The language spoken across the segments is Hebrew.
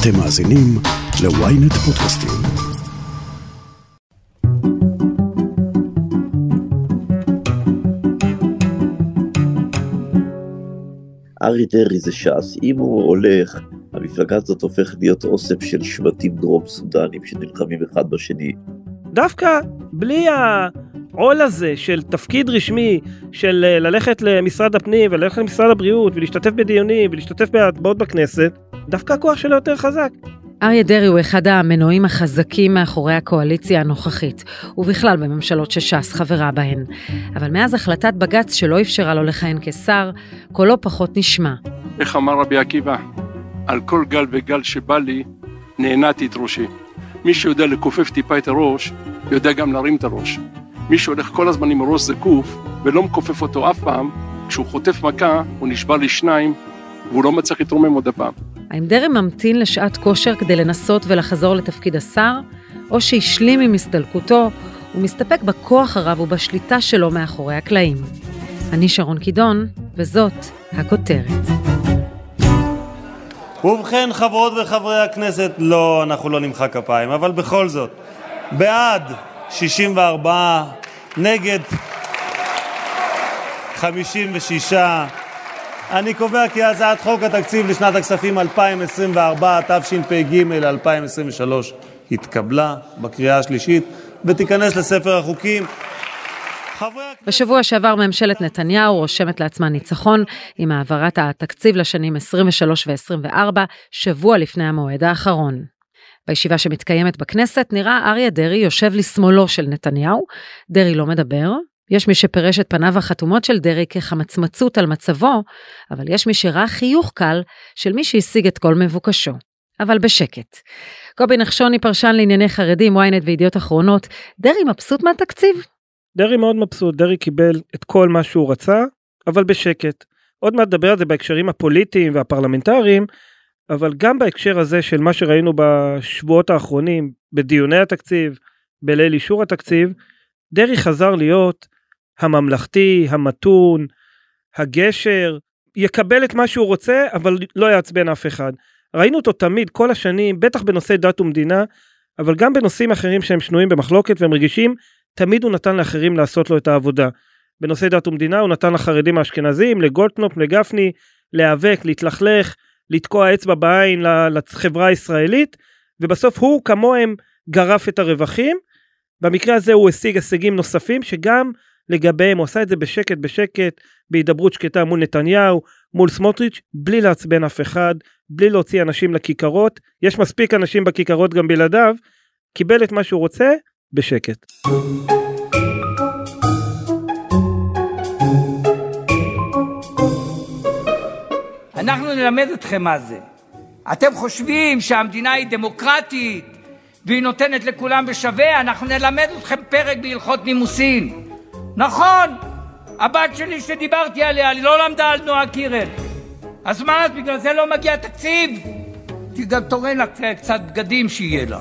אתם מאזינים ל-ynet פודקאסטים. ארי דרעי זה ש"ס, אם הוא הולך, המפלגה הזאת הופכת להיות אוסף של שבטים דרום סודנים שנלחמים אחד בשני. דווקא בלי העול הזה של תפקיד רשמי, של אה, ללכת למשרד הפנים וללכת למשרד הבריאות ולהשתתף בדיונים ולהשתתף בהצבעות בכנסת, דווקא הכוח שלו יותר חזק. אריה דרעי הוא אחד המנועים החזקים מאחורי הקואליציה הנוכחית, ובכלל בממשלות שש"ס חברה בהן. אבל מאז החלטת בג"ץ שלא אפשרה לו לכהן כשר, קולו פחות נשמע. איך אמר רבי עקיבא? על כל גל וגל שבא לי, נהנעתי את ראשי. מי שיודע לכופף טיפה את הראש, יודע גם להרים את הראש. מי שהולך כל הזמן עם הראש זקוף, ולא מכופף אותו אף פעם, כשהוא חוטף מכה, הוא נשבר לשניים, והוא לא מצליח להתרומם עוד הפעם. האם דרעי ממתין לשעת כושר כדי לנסות ולחזור לתפקיד השר, או שהשלים עם הסתלקותו ומסתפק בכוח הרב ובשליטה שלו מאחורי הקלעים? אני שרון קידון, וזאת הכותרת. ובכן, חברות וחברי הכנסת, לא, אנחנו לא נמחא כפיים, אבל בכל זאת, בעד 64, נגד 56. אני קובע כי הצעת חוק התקציב לשנת הכספים 2024, תשפ"ג 2023, התקבלה בקריאה השלישית ותיכנס לספר החוקים. בשבוע שעבר ממשלת נתניהו רושמת לעצמה ניצחון עם העברת התקציב לשנים 23 ו-24, שבוע לפני המועד האחרון. בישיבה שמתקיימת בכנסת נראה אריה דרעי יושב לשמאלו של נתניהו, דרעי לא מדבר, יש מי שפירש את פניו החתומות של דרעי כחמצמצות על מצבו, אבל יש מי שראה חיוך קל של מי שהשיג את כל מבוקשו. אבל בשקט. קובי נחשוני, פרשן לענייני חרדים, ynet וידיעות אחרונות, דרעי מבסוט מהתקציב? דרעי מאוד מבסוט, דרעי קיבל את כל מה שהוא רצה, אבל בשקט. עוד מעט נדבר על זה בהקשרים הפוליטיים והפרלמנטריים, אבל גם בהקשר הזה של מה שראינו בשבועות האחרונים, בדיוני התקציב, בליל אישור התקציב, דרעי חזר להיות הממלכתי, המתון, הגשר, יקבל את מה שהוא רוצה, אבל לא יעצבן אף אחד. ראינו אותו תמיד, כל השנים, בטח בנושאי דת ומדינה, אבל גם בנושאים אחרים שהם שנויים במחלוקת והם רגישים, תמיד הוא נתן לאחרים לעשות לו את העבודה. בנושאי דת ומדינה הוא נתן לחרדים האשכנזים, לגולדקנופ, לגפני, להיאבק, להתלכלך, לתקוע אצבע בעין לחברה הישראלית, ובסוף הוא כמוהם גרף את הרווחים. במקרה הזה הוא השיג הישגים נוספים שגם לגביהם הוא עשה את זה בשקט בשקט, בהידברות שקטה מול נתניהו, מול סמוטריץ', בלי לעצבן אף אחד, בלי להוציא אנשים לכיכרות, יש מספיק אנשים בכיכרות גם בלעדיו, קיבל את מה שהוא רוצה בשקט. אנחנו נלמד אתכם מה זה. אתם חושבים שהמדינה היא דמוקרטית והיא נותנת לכולם בשווה? אנחנו נלמד אתכם פרק בהלכות נימוסין. נכון, הבת שלי שדיברתי עליה, היא לא למדה על נועה קירל. אז מה, אז בגלל זה לא מגיע תקציב? גם תורן לה קצת בגדים שיהיה לה.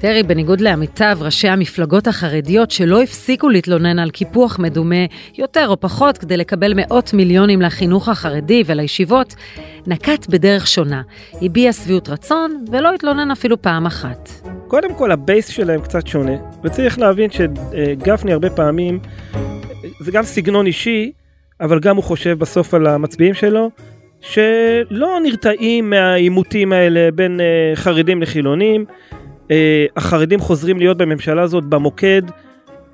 דרעי, בניגוד לעמיתיו, ראשי המפלגות החרדיות שלא הפסיקו להתלונן על קיפוח מדומה, יותר או פחות, כדי לקבל מאות מיליונים לחינוך החרדי ולישיבות, נקט בדרך שונה, הביע שביעות רצון ולא התלונן אפילו פעם אחת. קודם כל, הבייס שלהם קצת שונה, וצריך להבין שגפני הרבה פעמים, זה גם סגנון אישי, אבל גם הוא חושב בסוף על המצביעים שלו, שלא נרתעים מהעימותים האלה בין אה, חרדים לחילונים. אה, החרדים חוזרים להיות בממשלה הזאת במוקד,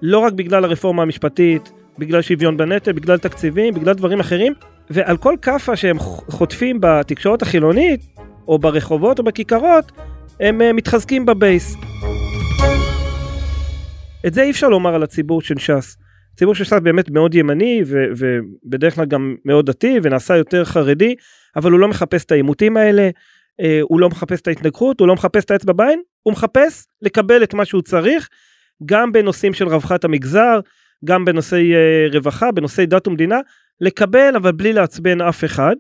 לא רק בגלל הרפורמה המשפטית, בגלל שוויון בנטל, בגלל תקציבים, בגלל דברים אחרים, ועל כל כאפה שהם חוטפים בתקשורת החילונית, או ברחובות או בכיכרות, הם אה, מתחזקים בבייס. את זה אי אפשר לומר על הציבור של ש"ס. הציבור של ש"ס באמת מאוד ימני ו- ובדרך כלל גם מאוד דתי ונעשה יותר חרדי, אבל הוא לא מחפש את העימותים האלה, אה, הוא לא מחפש את ההתנגחות, הוא לא מחפש את האצבע בעין, הוא מחפש לקבל את מה שהוא צריך, גם בנושאים של רווחת המגזר, גם בנושאי אה, רווחה, בנושאי דת ומדינה, לקבל אבל בלי לעצבן אף אחד.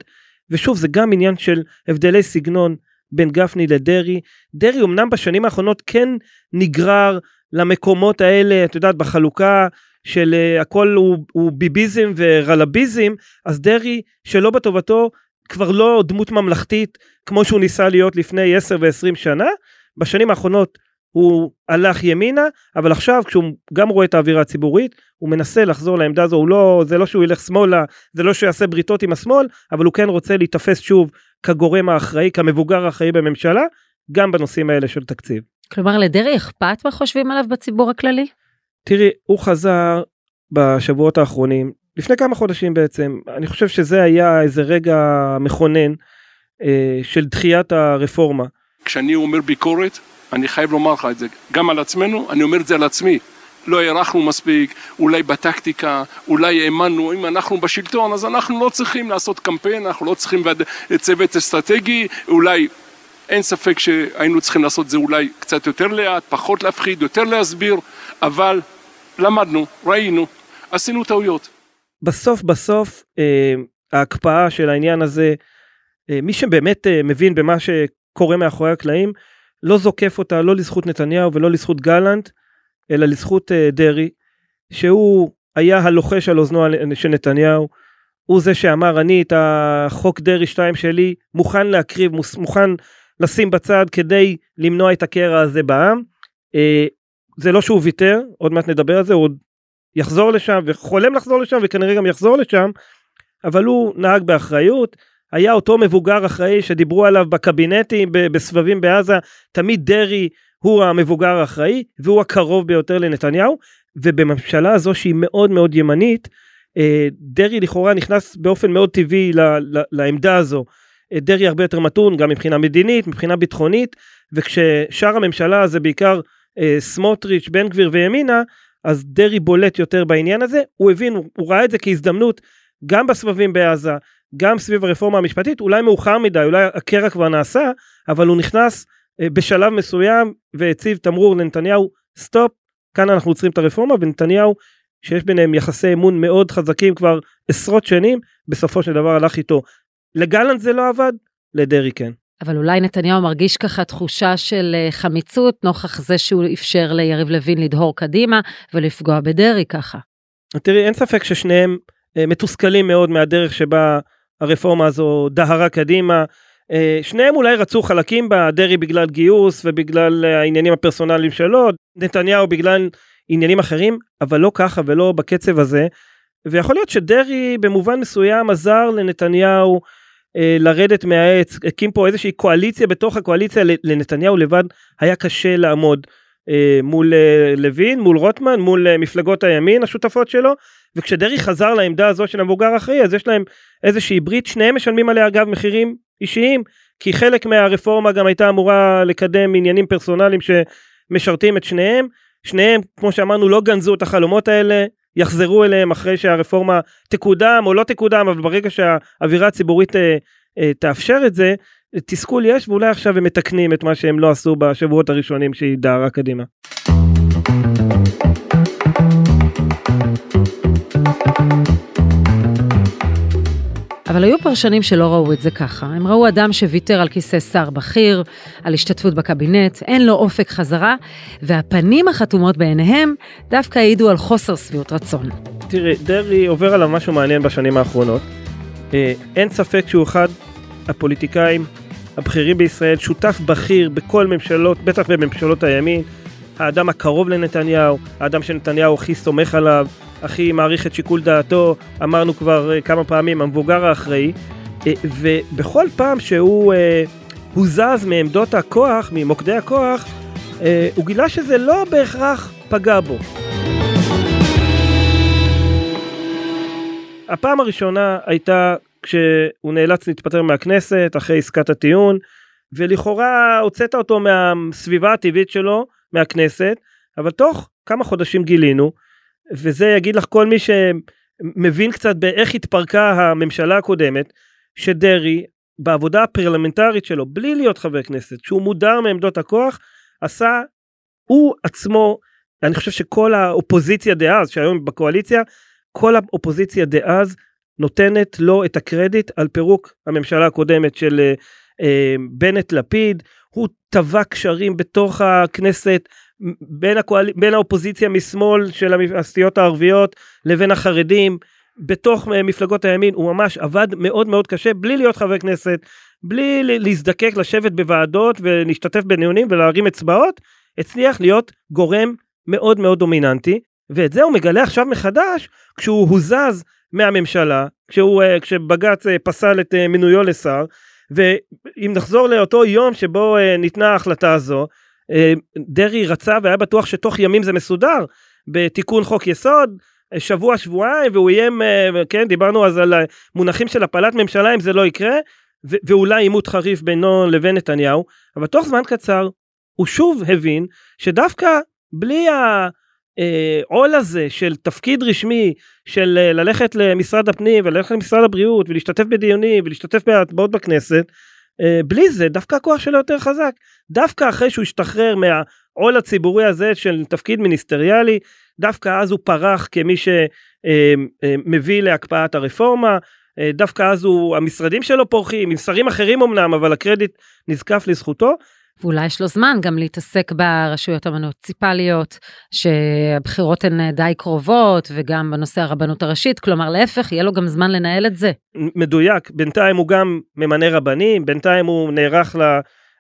ושוב זה גם עניין של הבדלי סגנון בין גפני לדרעי. דרעי אמנם בשנים האחרונות כן נגרר למקומות האלה, את יודעת, בחלוקה של uh, הכל הוא, הוא ביביזם ורלביזם, אז דרעי שלא בטובתו כבר לא דמות ממלכתית כמו שהוא ניסה להיות לפני 10 ו-20 שנה. בשנים האחרונות הוא הלך ימינה, אבל עכשיו כשהוא גם רואה את האווירה הציבורית, הוא מנסה לחזור לעמדה הזו, הוא לא, זה לא שהוא ילך שמאלה, זה לא שהוא יעשה בריתות עם השמאל, אבל הוא כן רוצה להיתפס שוב כגורם האחראי, כמבוגר האחראי בממשלה, גם בנושאים האלה של תקציב. כלומר, לדרעי אכפת מה חושבים עליו בציבור הכללי? תראי, הוא חזר בשבועות האחרונים, לפני כמה חודשים בעצם, אני חושב שזה היה איזה רגע מכונן אה, של דחיית הרפורמה. כשאני אומר ביקורת, אני חייב לומר לך את זה, גם על עצמנו, אני אומר את זה על עצמי. לא הערכנו מספיק, אולי בטקטיקה, אולי האמנו, אם אנחנו בשלטון אז אנחנו לא צריכים לעשות קמפיין, אנחנו לא צריכים צוות אסטרטגי, אולי אין ספק שהיינו צריכים לעשות זה אולי קצת יותר לאט, פחות להפחיד, יותר להסביר, אבל למדנו, ראינו, עשינו טעויות. בסוף בסוף אה, ההקפאה של העניין הזה, אה, מי שבאמת אה, מבין במה שקורה מאחורי הקלעים, לא זוקף אותה לא לזכות נתניהו ולא לזכות גלנט, אלא לזכות uh, דרעי, שהוא היה הלוחש על אוזנו של נתניהו, הוא זה שאמר אני את החוק דרעי 2 שלי מוכן להקריב, מוכן לשים בצד כדי למנוע את הקרע הזה בעם. Uh, זה לא שהוא ויתר, עוד מעט נדבר על זה, הוא עוד יחזור לשם וחולם לחזור לשם וכנראה גם יחזור לשם, אבל הוא נהג באחריות, היה אותו מבוגר אחראי שדיברו עליו בקבינטים בסבבים בעזה, תמיד דרעי הוא המבוגר האחראי והוא הקרוב ביותר לנתניהו, ובממשלה הזו שהיא מאוד מאוד ימנית, אה, דרעי לכאורה נכנס באופן מאוד טבעי לעמדה הזו. אה, דרעי הרבה יותר מתון גם מבחינה מדינית, מבחינה ביטחונית, וכששאר הממשלה זה בעיקר אה, סמוטריץ', בן גביר וימינה, אז דרעי בולט יותר בעניין הזה, הוא הבין, הוא ראה את זה כהזדמנות גם בסבבים בעזה, גם סביב הרפורמה המשפטית, אולי מאוחר מדי, אולי הקרע כבר נעשה, אבל הוא נכנס אה, בשלב מסוים והציב תמרור לנתניהו, סטופ, כאן אנחנו עוצרים את הרפורמה, ונתניהו, שיש ביניהם יחסי אמון מאוד חזקים כבר עשרות שנים, בסופו של דבר הלך איתו. לגלנט זה לא עבד, לדרעי כן. אבל אולי נתניהו מרגיש ככה תחושה של אה, חמיצות נוכח זה שהוא אפשר ליריב לוין לדהור קדימה ולפגוע בדרעי ככה. תראי אין ספק ששניהם אה, מתוסכלים מאוד מהדרך שבה הרפורמה הזו דהרה קדימה. אה, שניהם אולי רצו חלקים בה, דרעי בגלל גיוס ובגלל העניינים הפרסונליים שלו, נתניהו בגלל עניינים אחרים, אבל לא ככה ולא בקצב הזה. ויכול להיות שדרעי במובן מסוים עזר לנתניהו אה, לרדת מהעץ, הקים פה איזושהי קואליציה בתוך הקואליציה, לנתניהו לבד היה קשה לעמוד אה, מול לוין, מול רוטמן, מול מפלגות הימין השותפות שלו, וכשדרעי חזר לעמדה הזו של המבוגר האחראי אז יש להם איזושהי ברית שניהם משלמים עליה אגב מחירים אישיים כי חלק מהרפורמה גם הייתה אמורה לקדם עניינים פרסונליים שמשרתים את שניהם שניהם כמו שאמרנו לא גנזו את החלומות האלה יחזרו אליהם אחרי שהרפורמה תקודם או לא תקודם אבל ברגע שהאווירה הציבורית אה, אה, תאפשר את זה תסכול יש ואולי עכשיו הם מתקנים את מה שהם לא עשו בשבועות הראשונים שהיא דהרה קדימה. אבל היו פרשנים שלא ראו את זה ככה. הם ראו אדם שוויתר על כיסא שר בכיר, על השתתפות בקבינט, אין לו אופק חזרה, והפנים החתומות בעיניהם דווקא העידו על חוסר שביעות רצון. תראי, דרעי עובר עליו משהו מעניין בשנים האחרונות. אה, אין ספק שהוא אחד הפוליטיקאים הבכירים בישראל, שותף בכיר בכל ממשלות, בטח בממשלות הימין, האדם הקרוב לנתניהו, האדם שנתניהו הכי סומך עליו, הכי מעריך את שיקול דעתו, אמרנו כבר אה, כמה פעמים, המבוגר האחראי, אה, ובכל פעם שהוא אה, הוזז מעמדות הכוח, ממוקדי הכוח, הוא גילה שזה לא בהכרח פגע בו. הפעם הראשונה הייתה כשהוא נאלץ להתפטר מהכנסת אחרי עסקת הטיעון, ולכאורה הוצאת אותו מהסביבה הטבעית שלו, מהכנסת, אבל תוך כמה חודשים גילינו וזה יגיד לך כל מי שמבין קצת באיך התפרקה הממשלה הקודמת, שדרעי בעבודה הפרלמנטרית שלו, בלי להיות חבר כנסת, שהוא מודר מעמדות הכוח, עשה הוא עצמו, אני חושב שכל האופוזיציה דאז, שהיום בקואליציה, כל האופוזיציה דאז נותנת לו את הקרדיט על פירוק הממשלה הקודמת של אה, אה בנט לפיד, הוא טבע קשרים בתוך הכנסת בין, הקואל... בין האופוזיציה משמאל של הסיעות הערביות לבין החרדים בתוך מפלגות הימין הוא ממש עבד מאוד מאוד קשה בלי להיות חבר כנסת, בלי להזדקק לשבת בוועדות ולהשתתף בדיונים ולהרים אצבעות, הצליח להיות גורם מאוד מאוד דומיננטי, ואת זה הוא מגלה עכשיו מחדש כשהוא הוזז מהממשלה, כשהוא, אה, כשבג"ץ אה, פסל את אה, מינויו לשר, ואם נחזור לאותו יום שבו ניתנה ההחלטה הזו, דרעי רצה והיה בטוח שתוך ימים זה מסודר בתיקון חוק יסוד, שבוע שבועיים והוא איים כן דיברנו אז על מונחים של הפלת ממשלה אם זה לא יקרה ו- ואולי עימות חריף בינו לבין נתניהו אבל תוך זמן קצר הוא שוב הבין שדווקא בלי העול הזה של תפקיד רשמי של אה, ללכת למשרד הפנים וללכת למשרד הבריאות ולהשתתף בדיונים ולהשתתף בהצבעות בכנסת אה, בלי זה דווקא הכוח שלו יותר חזק. דווקא אחרי שהוא השתחרר מהעול הציבורי הזה של תפקיד מיניסטריאלי דווקא אז הוא פרח כמי שמביא אה, להקפאת הרפורמה. דווקא אז הוא המשרדים שלו פורחים עם שרים אחרים אמנם אבל הקרדיט נזקף לזכותו ואולי יש לו זמן גם להתעסק ברשויות המוניציפליות, שהבחירות הן די קרובות, וגם בנושא הרבנות הראשית, כלומר להפך, יהיה לו גם זמן לנהל את זה. מדויק, בינתיים הוא גם ממנה רבנים, בינתיים הוא נערך ל...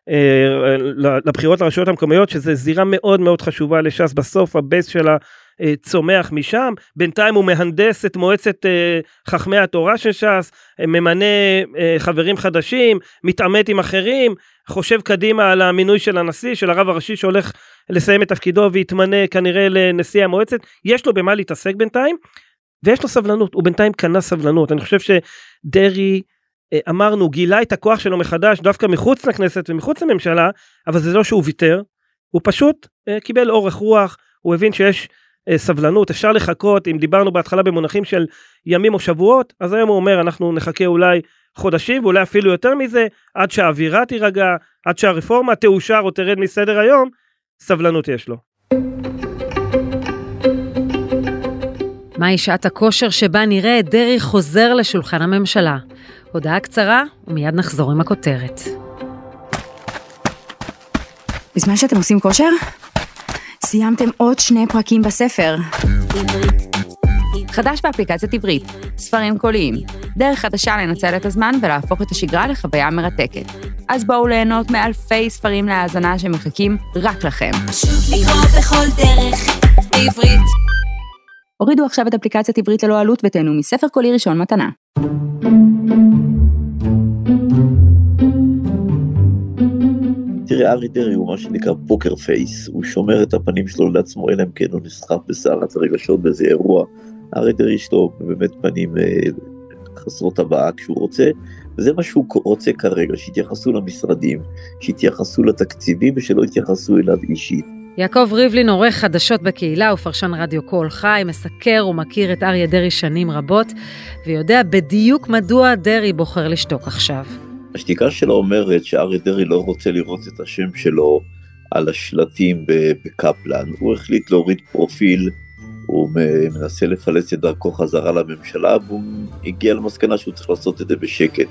אה, לבחירות לרשויות המקומיות שזה זירה מאוד מאוד חשובה לש"ס בסוף הבייס שלה אה, צומח משם. בינתיים הוא מהנדס את מועצת אה, חכמי התורה של ש"ס ממנה חברים חדשים מתעמת עם אחרים חושב קדימה על המינוי של הנשיא של הרב הראשי שהולך לסיים את תפקידו ויתמנה כנראה לנשיא המועצת. יש לו במה להתעסק בינתיים ויש לו סבלנות הוא בינתיים קנה סבלנות. אני חושב שדרעי אה, אמרנו גילה את הכוח שלו מחדש דווקא מחוץ לכנסת ומחוץ לממשלה אבל זה לא שהוא ויתר הוא פשוט אה, קיבל אורך רוח הוא הבין שיש אה, סבלנות אפשר לחכות אם דיברנו בהתחלה במונחים של ימים או שבועות אז היום הוא אומר אנחנו נחכה אולי חודשים ואולי אפילו יותר מזה עד שהאווירה תירגע עד שהרפורמה תאושר או תרד מסדר היום סבלנות יש לו. מהי שעת הכושר שבה נראה את דרעי חוזר לשולחן הממשלה? הודעה קצרה ומיד נחזור עם הכותרת. בזמן שאתם עושים כושר, סיימתם עוד שני פרקים בספר. חדש באפליקציית עברית, ספרים קוליים, דרך חדשה לנצל את הזמן ולהפוך את השגרה לחוויה מרתקת. אז בואו ליהנות מאלפי ספרים להאזנה שמחכים רק לכם. פשוט לקרוא בכל דרך, בעברית. הורידו עכשיו את אפליקציית עברית ללא עלות ותהנו מספר קולי ראשון מתנה. תראה, ארי דרעי הוא מה שנקרא פוקר פייס, הוא שומר את הפנים שלו לעצמו, אלא אם כן הוא נסחף בסערת הרגשות באיזה אירוע. ארי דרעי יש לו באמת פנים אה, חסרות הבאה כשהוא רוצה, וזה מה שהוא רוצה כרגע, שיתייחסו למשרדים, שיתייחסו לתקציבים ושלא יתייחסו אליו אישית. יעקב ריבלין עורך חדשות בקהילה ופרשן רדיו קול חי, מסקר ומכיר את אריה דרעי שנים רבות, ויודע בדיוק מדוע דרעי בוחר לשתוק עכשיו. השתיקה שלו אומרת שאריה דרעי לא רוצה לראות את השם שלו על השלטים בקפלן, הוא החליט להוריד פרופיל, הוא מנסה לפלס את דרכו חזרה לממשלה, והוא הגיע למסקנה שהוא צריך לעשות את זה בשקט.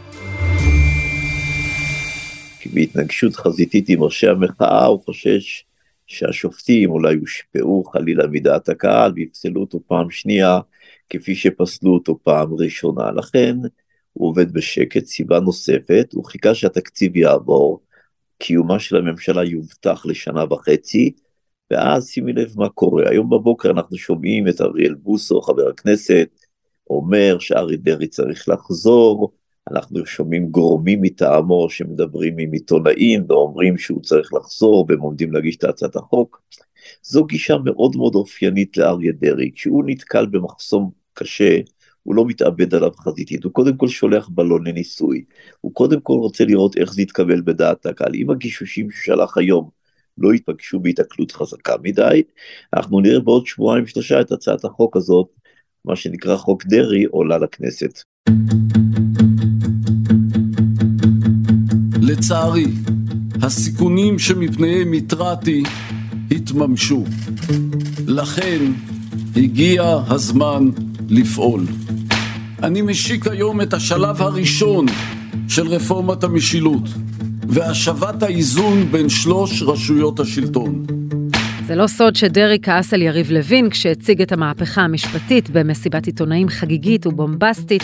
כי בהתנגשות חזיתית עם ראשי המחאה הוא חושש שהשופטים אולי יושפעו חלילה מדעת הקהל ויפסלו אותו פעם שנייה כפי שפסלו אותו פעם ראשונה. לכן הוא עובד בשקט, סיבה נוספת, הוא חיכה שהתקציב יעבור, קיומה של הממשלה יובטח לשנה וחצי, ואז שימי לב מה קורה. היום בבוקר אנחנו שומעים את אריאל בוסו, חבר הכנסת, אומר שארי דרעי צריך לחזור, אנחנו שומעים גורמים מטעמו שמדברים עם עיתונאים ואומרים שהוא צריך לחזור והם עומדים להגיש את הצעת החוק. זו גישה מאוד מאוד אופיינית לאריה דרעי, כשהוא נתקל במחסום קשה, הוא לא מתאבד עליו חזיתית, הוא קודם כל שולח בלון לניסוי, הוא קודם כל רוצה לראות איך זה יתקבל בדעת הקהל, אם הגישושים ששלח היום לא יתפגשו בהיתקלות חזקה מדי, אנחנו נראה בעוד שבועיים שלושה את הצעת החוק הזאת, מה שנקרא חוק דרעי, עולה לכנסת. לצערי, הסיכונים שמפניהם התרעתי התממשו. לכן הגיע הזמן לפעול. אני משיק היום את השלב הראשון של רפורמת המשילות והשבת האיזון בין שלוש רשויות השלטון. זה לא סוד שדרעי כעס על יריב לוין כשהציג את המהפכה המשפטית במסיבת עיתונאים חגיגית ובומבסטית,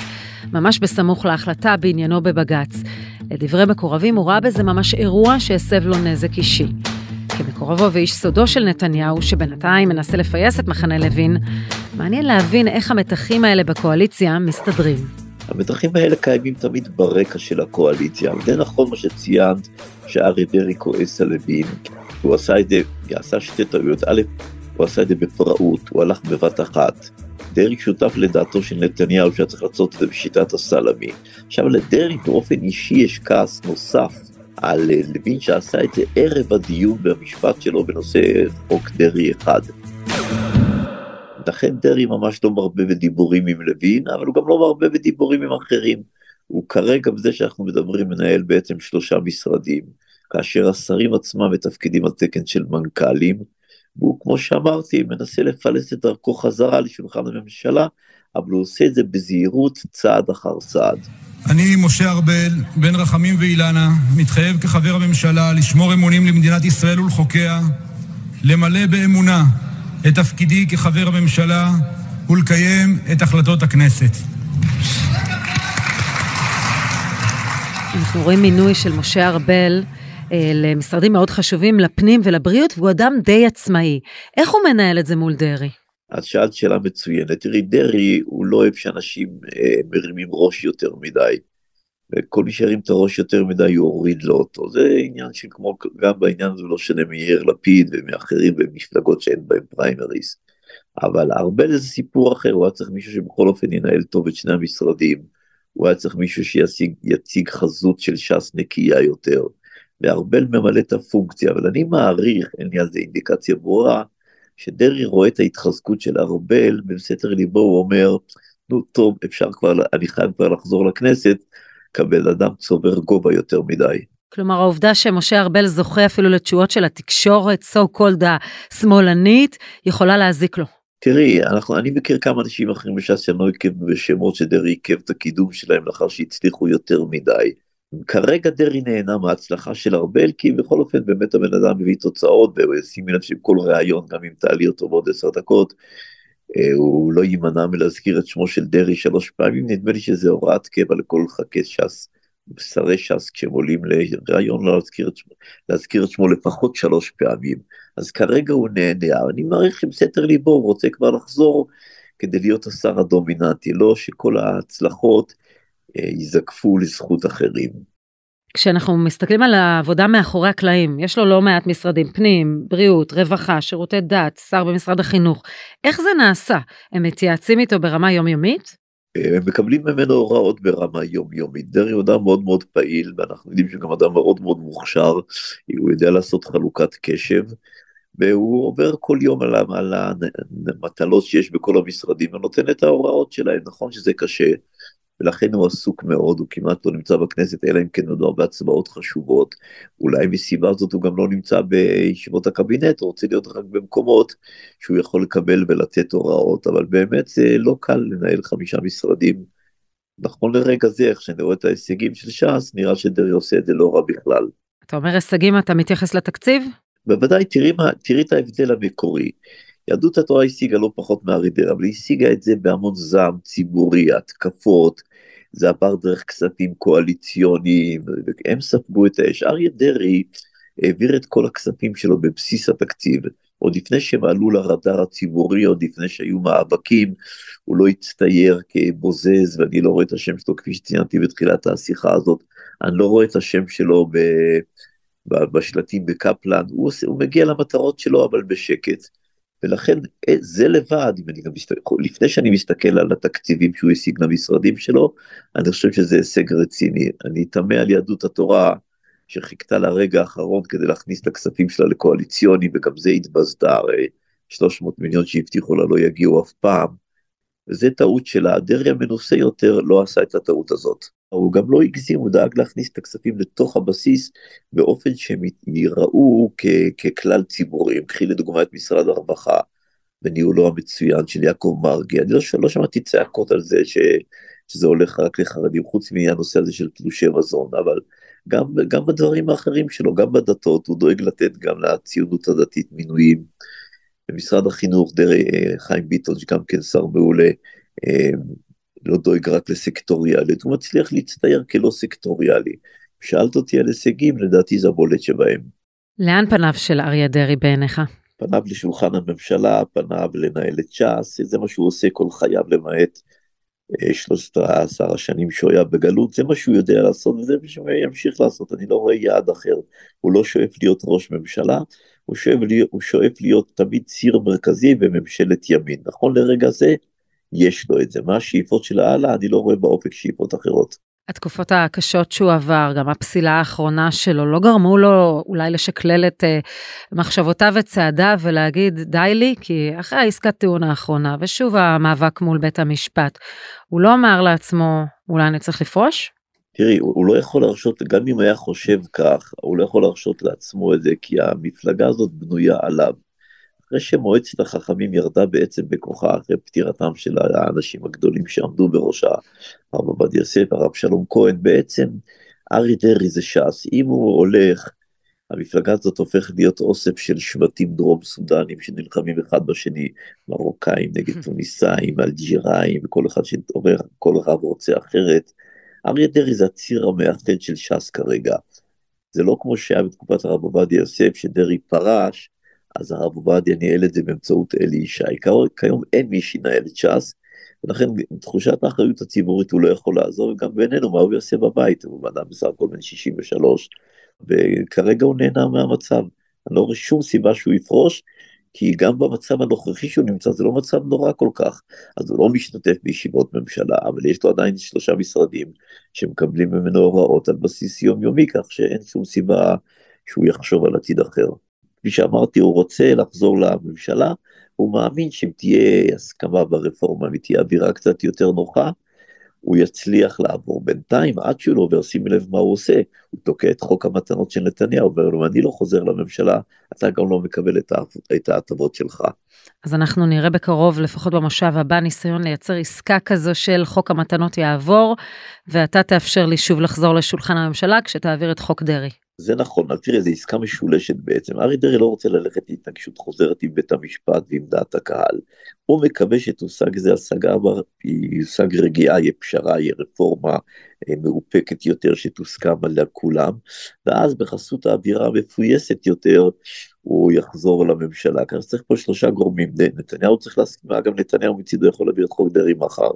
ממש בסמוך להחלטה בעניינו בבג"ץ. לדברי מקורבים הוא ראה בזה ממש אירוע שהסב לו נזק אישי. כמקורבו ואיש סודו של נתניהו, שבינתיים מנסה לפייס את מחנה לוין, מעניין להבין איך המתחים האלה בקואליציה מסתדרים. המתחים האלה קיימים תמיד ברקע של הקואליציה. זה נכון מה שציינת, שאריה דרעי כועס על לוין, הוא עשה את זה, הוא עשה שתי טעויות, א', הוא עשה את זה בפראות, הוא הלך בבת אחת. דרעי שותף לדעתו של נתניהו שהיה צריך לעשות את זה בשיטת הסלאמי. עכשיו לדרעי באופן אישי יש כעס נוסף על אה, לוין שעשה את זה ערב הדיון במשפט שלו בנושא חוק דרעי אחד. לכן דרעי ממש לא מרבה בדיבורים עם לוין, אבל הוא גם לא מרבה בדיבורים עם אחרים. הוא כרגע בזה שאנחנו מדברים מנהל בעצם שלושה משרדים, כאשר השרים עצמם מתפקידים על תקן של מנכ"לים, והוא כמו שאמרתי מנסה לפלס את דרכו חזרה לשולחן הממשלה, אבל הוא עושה את זה בזהירות צעד אחר צעד. אני, משה ארבל, בן רחמים ואילנה, מתחייב כחבר הממשלה לשמור אמונים למדינת ישראל ולחוקיה, למלא באמונה את תפקידי כחבר הממשלה ולקיים את החלטות הכנסת. אנחנו רואים מינוי של משה ארבל אה, למשרדים מאוד חשובים, לפנים ולבריאות, והוא אדם די עצמאי. איך הוא מנהל את זה מול דרעי? את שאלת שאלה מצוינת. תראי, דרעי הוא לא אוהב שאנשים אה, מרימים ראש יותר מדי. וכל מי שירים את הראש יותר מדי יוריד לו אותו. זה עניין שכמו גם בעניין הזה לא שונה מיאיר לפיד ומאחרים במפלגות שאין בהם פריימריס. אבל ארבל זה סיפור אחר, הוא היה צריך מישהו שבכל אופן ינהל טוב את שני המשרדים. הוא היה צריך מישהו שיציג חזות של ש"ס נקייה יותר. וארבל ממלא את הפונקציה, אבל אני מעריך, אין לי על זה אינדיקציה ברורה, שדרעי רואה את ההתחזקות של ארבל, בסתר ליבו הוא אומר, נו טוב, אפשר כבר, אני חייב כבר לחזור לכנסת, כבן אדם צובר גובה יותר מדי. כלומר העובדה שמשה ארבל זוכה אפילו לתשואות של התקשורת, so called השמאלנית, יכולה להזיק לו. תראי, אנחנו, אני מכיר כמה אנשים אחרים בש"ס שאני לא עקב בשמות שדרעי עיכב את הקידום שלהם לאחר שהצליחו יותר מדי. כרגע דרעי נהנה מההצלחה של ארבל, כי בכל אופן באמת הבן אדם מביא תוצאות, ושימי לב שכל ראיון, גם אם תעלי אותו בעוד עשר דקות, אה, הוא לא יימנע מלהזכיר את שמו של דרעי שלוש פעמים, נדמה לי שזה הוראת קבע לכל חכי ש"ס, שרי ש"ס, כשהם עולים לראיון לא להזכיר את שמו, להזכיר את שמו לפחות שלוש פעמים. אז כרגע הוא נהנה, אני מעריך עם סתר ליבו, הוא רוצה כבר לחזור כדי להיות השר הדומיננטי, לא שכל ההצלחות ייזקפו לזכות אחרים. כשאנחנו מסתכלים על העבודה מאחורי הקלעים, יש לו לא מעט משרדים, פנים, בריאות, רווחה, שירותי דת, שר במשרד החינוך. איך זה נעשה? הם מתייעצים איתו ברמה יומיומית? אה, הם מקבלים ממנו הוראות ברמה יומיומית. דרעי הוא אדם מאוד מאוד פעיל, ואנחנו יודעים שהוא גם אדם מאוד מאוד מוכשר, הוא יודע לעשות חלוקת קשב, והוא עובר כל יום על, על המטלות שיש בכל המשרדים ונותן את ההוראות שלהם. נכון שזה קשה, ולכן הוא עסוק מאוד, הוא כמעט לא נמצא בכנסת, אלא אם כן מדובר בהצבעות חשובות. אולי מסיבה זאת הוא גם לא נמצא בישיבות הקבינט, הוא רוצה להיות רק במקומות שהוא יכול לקבל ולתת הוראות, אבל באמת זה לא קל לנהל חמישה משרדים. נכון לרגע זה, איך שאני רואה את ההישגים של ש"ס, נראה שדרעי עושה את זה לא רע בכלל. אתה אומר הישגים, אתה מתייחס לתקציב? בוודאי, תראי, מה, תראי את ההבדל המקורי. יהדות התורה השיגה לא פחות מארידר, אבל היא השיגה את זה בהמון זעם ציבורי, התקפות, זה עבר דרך כספים קואליציוניים, הם ספגו את האש. אריה דרעי העביר את כל הכספים שלו בבסיס התקציב, עוד לפני שהם עלו לרדאר הציבורי, עוד לפני שהיו מאבקים, הוא לא הצטייר כבוזז, ואני לא רואה את השם שלו, כפי שציינתי בתחילת השיחה הזאת, אני לא רואה את השם שלו ב... בשלטים בקפלן, הוא, עושה, הוא מגיע למטרות שלו אבל בשקט. ולכן אה, זה לבד, אם אני גם מסתכל, לפני שאני מסתכל על התקציבים שהוא השיג למשרדים שלו, אני חושב שזה הישג רציני. אני תמה על יהדות התורה שחיכתה לרגע האחרון כדי להכניס את הכספים שלה לקואליציוני, וגם זה התבזתה, הרי 300 מיליון שהבטיחו לה לא יגיעו אף פעם. וזה טעות שלה, דרעי המנוסה יותר לא עשה את הטעות הזאת. הוא גם לא הגזים, הוא דאג להכניס את הכספים לתוך הבסיס באופן שהם ייראו ככלל ציבורי. קחי לדוגמה את משרד הרווחה בניהולו המצוין של יעקב מרגי. אני לא, לא שמעתי צעקות על זה ש, שזה הולך רק לחרדים, חוץ מהנושא הזה של תלושי מזון, אבל גם, גם בדברים האחרים שלו, גם בדתות, הוא דואג לתת גם לציונות הדתית מינויים. במשרד החינוך, דרי חיים ביטון, שגם כן שר מעולה, לא דואג רק לסקטוריאלית, הוא מצליח להצטייר כלא סקטוריאלי. שאלת אותי על הישגים, לדעתי זה הבולט שבהם. לאן פניו של אריה דרעי בעיניך? פניו לשולחן הממשלה, פניו לנהל את ש"ס, זה מה שהוא עושה כל חייו למעט אה, שלושת עשר השנים שהוא היה בגלות, זה מה שהוא יודע לעשות וזה מה שהוא ימשיך לעשות, אני לא רואה יעד אחר, הוא לא שואף להיות ראש ממשלה, הוא שואף להיות, הוא שואף להיות תמיד ציר מרכזי בממשלת ימין, נכון לרגע זה יש לו את זה, מה השאיפות של הלאה, אני לא רואה באופק שאיפות אחרות. התקופות הקשות שהוא עבר, גם הפסילה האחרונה שלו, לא גרמו לו אולי לשקלל את uh, מחשבותיו וצעדיו ולהגיד די לי, כי אחרי העסקת טיעון האחרונה, ושוב המאבק מול בית המשפט, הוא לא אמר לעצמו, אולי אני צריך לפרוש? תראי, הוא, הוא לא יכול להרשות, גם אם היה חושב כך, הוא לא יכול להרשות לעצמו את זה, כי המפלגה הזאת בנויה עליו. אחרי שמועצת החכמים ירדה בעצם בכוחה אחרי פטירתם של האנשים הגדולים שעמדו בראשה, הרב עובדיה יוסף, הרב שלום כהן, בעצם ארי דרעי זה ש"ס, אם הוא הולך, המפלגה הזאת הופכת להיות אוסף של שבטים דרום סודנים שנלחמים אחד בשני, מרוקאים נגד טוניסאים, אלג'יראים, וכל אחד שעורר, כל אחד רוצה אחרת. אריה דרעי זה הציר המאחד של ש"ס כרגע. זה לא כמו שהיה בתקופת הרב עובדיה יוסף, שדרעי פרש, אז הרב עובדיה ניהל את זה באמצעות אלי ישי. כיום אין מי שינהל את ש"ס, ולכן תחושת האחריות הציבורית הוא לא יכול לעזור, וגם בינינו מה הוא יעשה בבית, הוא אדם בסך הכל בן 63, וכרגע הוא נהנה מהמצב. אני לא רואה שום סיבה שהוא יפרוש, כי גם במצב הנוכחי שהוא נמצא זה לא מצב נורא כל כך, אז הוא לא משתתף בישיבות ממשלה, אבל יש לו עדיין שלושה משרדים שמקבלים ממנו הוראות על בסיס יומיומי, כך שאין שום סיבה שהוא יחשוב על עתיד אחר. כפי שאמרתי, הוא רוצה לחזור לממשלה, הוא מאמין שאם תהיה הסכמה ברפורמה ותהיה אווירה קצת יותר נוחה, הוא יצליח לעבור. בינתיים, עד שהוא לא עובר, שימי לב מה הוא עושה, הוא תוקע את חוק המתנות של נתניהו, אומר לו, אני לא חוזר לממשלה, אתה גם לא מקבל את ההטבות שלך. אז אנחנו נראה בקרוב, לפחות במושב הבא, ניסיון לייצר עסקה כזו של חוק המתנות יעבור, ואתה תאפשר לי שוב לחזור לשולחן הממשלה כשתעביר את חוק דרעי. זה נכון, אבל תראה, זו עסקה משולשת בעצם. ארי דרעי לא רוצה ללכת להתנגשות חוזרת עם בית המשפט ועם דעת הקהל. הוא מקווה שתושג איזה השגה, יושג רגיעה, יהיה פשרה, יהיה רפורמה אה, מאופקת יותר שתוסכם עליה כולם, ואז בחסות האווירה המפויסת יותר, הוא יחזור לממשלה. ככה צריך פה שלושה גורמים. נתניהו צריך להסכים, אגב נתניהו מצידו יכול להביא את חוק דרעי מחר.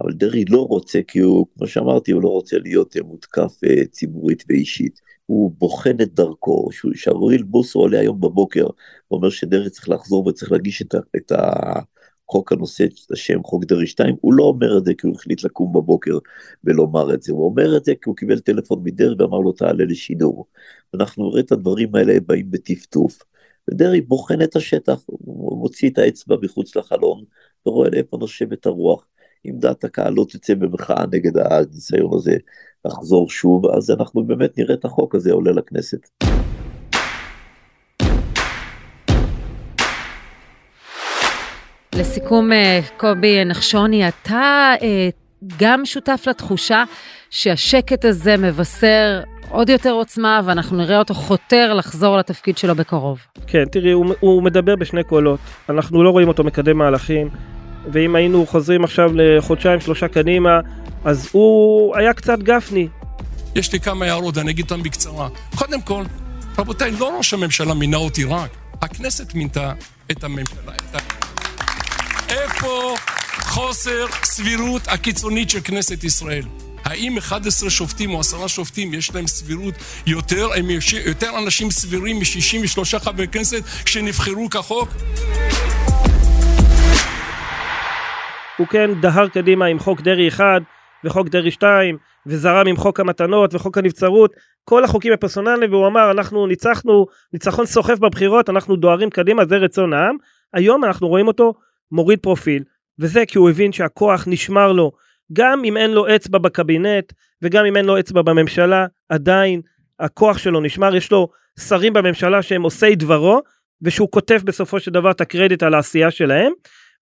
אבל דרעי לא רוצה, כי הוא, כמו שאמרתי, הוא לא רוצה להיות מותקף אה, ציבורית ואישית. הוא בוחן את דרכו, שאוריל בוסו עולה היום בבוקר, ואומר שדרעי צריך לחזור וצריך להגיש את, את החוק הנושא את השם חוק דרעי 2, הוא לא אומר את זה כי הוא החליט לקום בבוקר ולומר את זה, הוא אומר את זה כי הוא קיבל טלפון מדרעי ואמר לו תעלה לשידור. אנחנו נראה את הדברים האלה באים בטפטוף. ודרעי בוחן את השטח, הוא מוציא את האצבע מחוץ לחלון ורואה לאיפה נושבת הרוח. אם דעת הקהל לא תצא במחאה נגד הניסיון הזה לחזור שוב, אז אנחנו באמת נראה את החוק הזה עולה לכנסת. לסיכום, אה, קובי נחשוני, אתה אה, גם שותף לתחושה שהשקט הזה מבשר עוד יותר עוצמה ואנחנו נראה אותו חותר לחזור לתפקיד שלו בקרוב. כן, תראי, הוא, הוא מדבר בשני קולות, אנחנו לא רואים אותו מקדם מהלכים, ואם היינו חוזרים עכשיו לחודשיים שלושה קדימה, אז הוא היה קצת גפני. יש לי כמה הערות, אני אגיד אותן בקצרה. קודם כל, רבותיי, לא ראש הממשלה מינה אותי רק, הכנסת מינתה את הממשלה. את איפה חוסר סבירות הקיצונית של כנסת ישראל? האם 11 שופטים או 10 שופטים יש להם סבירות יותר, הם יותר אנשים סבירים מ-63 חברי כנסת שנבחרו כחוק? הוא כן דהר קדימה עם חוק דרעי 1 וחוק דרעי 2 וזרם עם חוק המתנות וחוק הנבצרות כל החוקים הפרסונליים והוא אמר אנחנו ניצחנו ניצחון סוחף בבחירות אנחנו דוהרים קדימה זה רצון העם. היום אנחנו רואים אותו מוריד פרופיל וזה כי הוא הבין שהכוח נשמר לו. גם אם אין לו אצבע בקבינט וגם אם אין לו אצבע בממשלה עדיין הכוח שלו נשמר. יש לו שרים בממשלה שהם עושי דברו ושהוא כותב בסופו של דבר את הקרדיט על העשייה שלהם.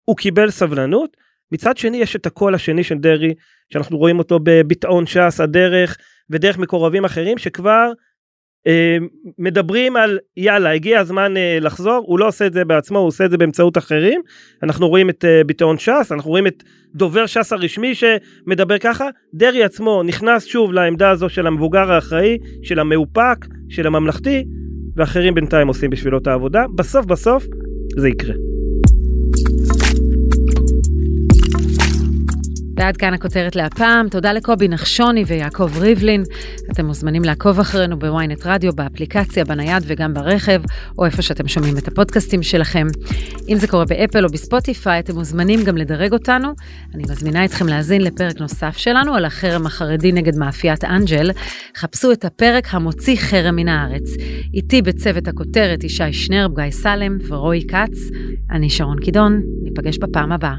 הוא קיבל סבלנות מצד שני יש את הקול השני של דרעי שאנחנו רואים אותו בביטאון ש"ס הדרך ודרך מקורבים אחרים שכבר אה, מדברים על יאללה הגיע הזמן אה, לחזור. הוא לא עושה את זה בעצמו הוא עושה את זה באמצעות אחרים. אנחנו רואים את אה, ביטאון ש"ס אנחנו רואים את דובר ש"ס הרשמי שמדבר ככה. דרעי עצמו נכנס שוב לעמדה הזו של המבוגר האחראי של המאופק של הממלכתי ואחרים בינתיים עושים בשבילו את העבודה. בסוף בסוף זה יקרה. ועד כאן הכותרת להפעם, תודה לקובי נחשוני ויעקב ריבלין. אתם מוזמנים לעקוב אחרינו בוויינט רדיו, באפליקציה, בנייד וגם ברכב, או איפה שאתם שומעים את הפודקאסטים שלכם. אם זה קורה באפל או בספוטיפיי, אתם מוזמנים גם לדרג אותנו. אני מזמינה אתכם להאזין לפרק נוסף שלנו על החרם החרדי נגד מאפיית אנג'ל. חפשו את הפרק המוציא חרם מן הארץ. איתי בצוות הכותרת ישי שנרב, גיא סלם ורועי כץ. אני שרון קידון, ניפגש בפעם הבאה.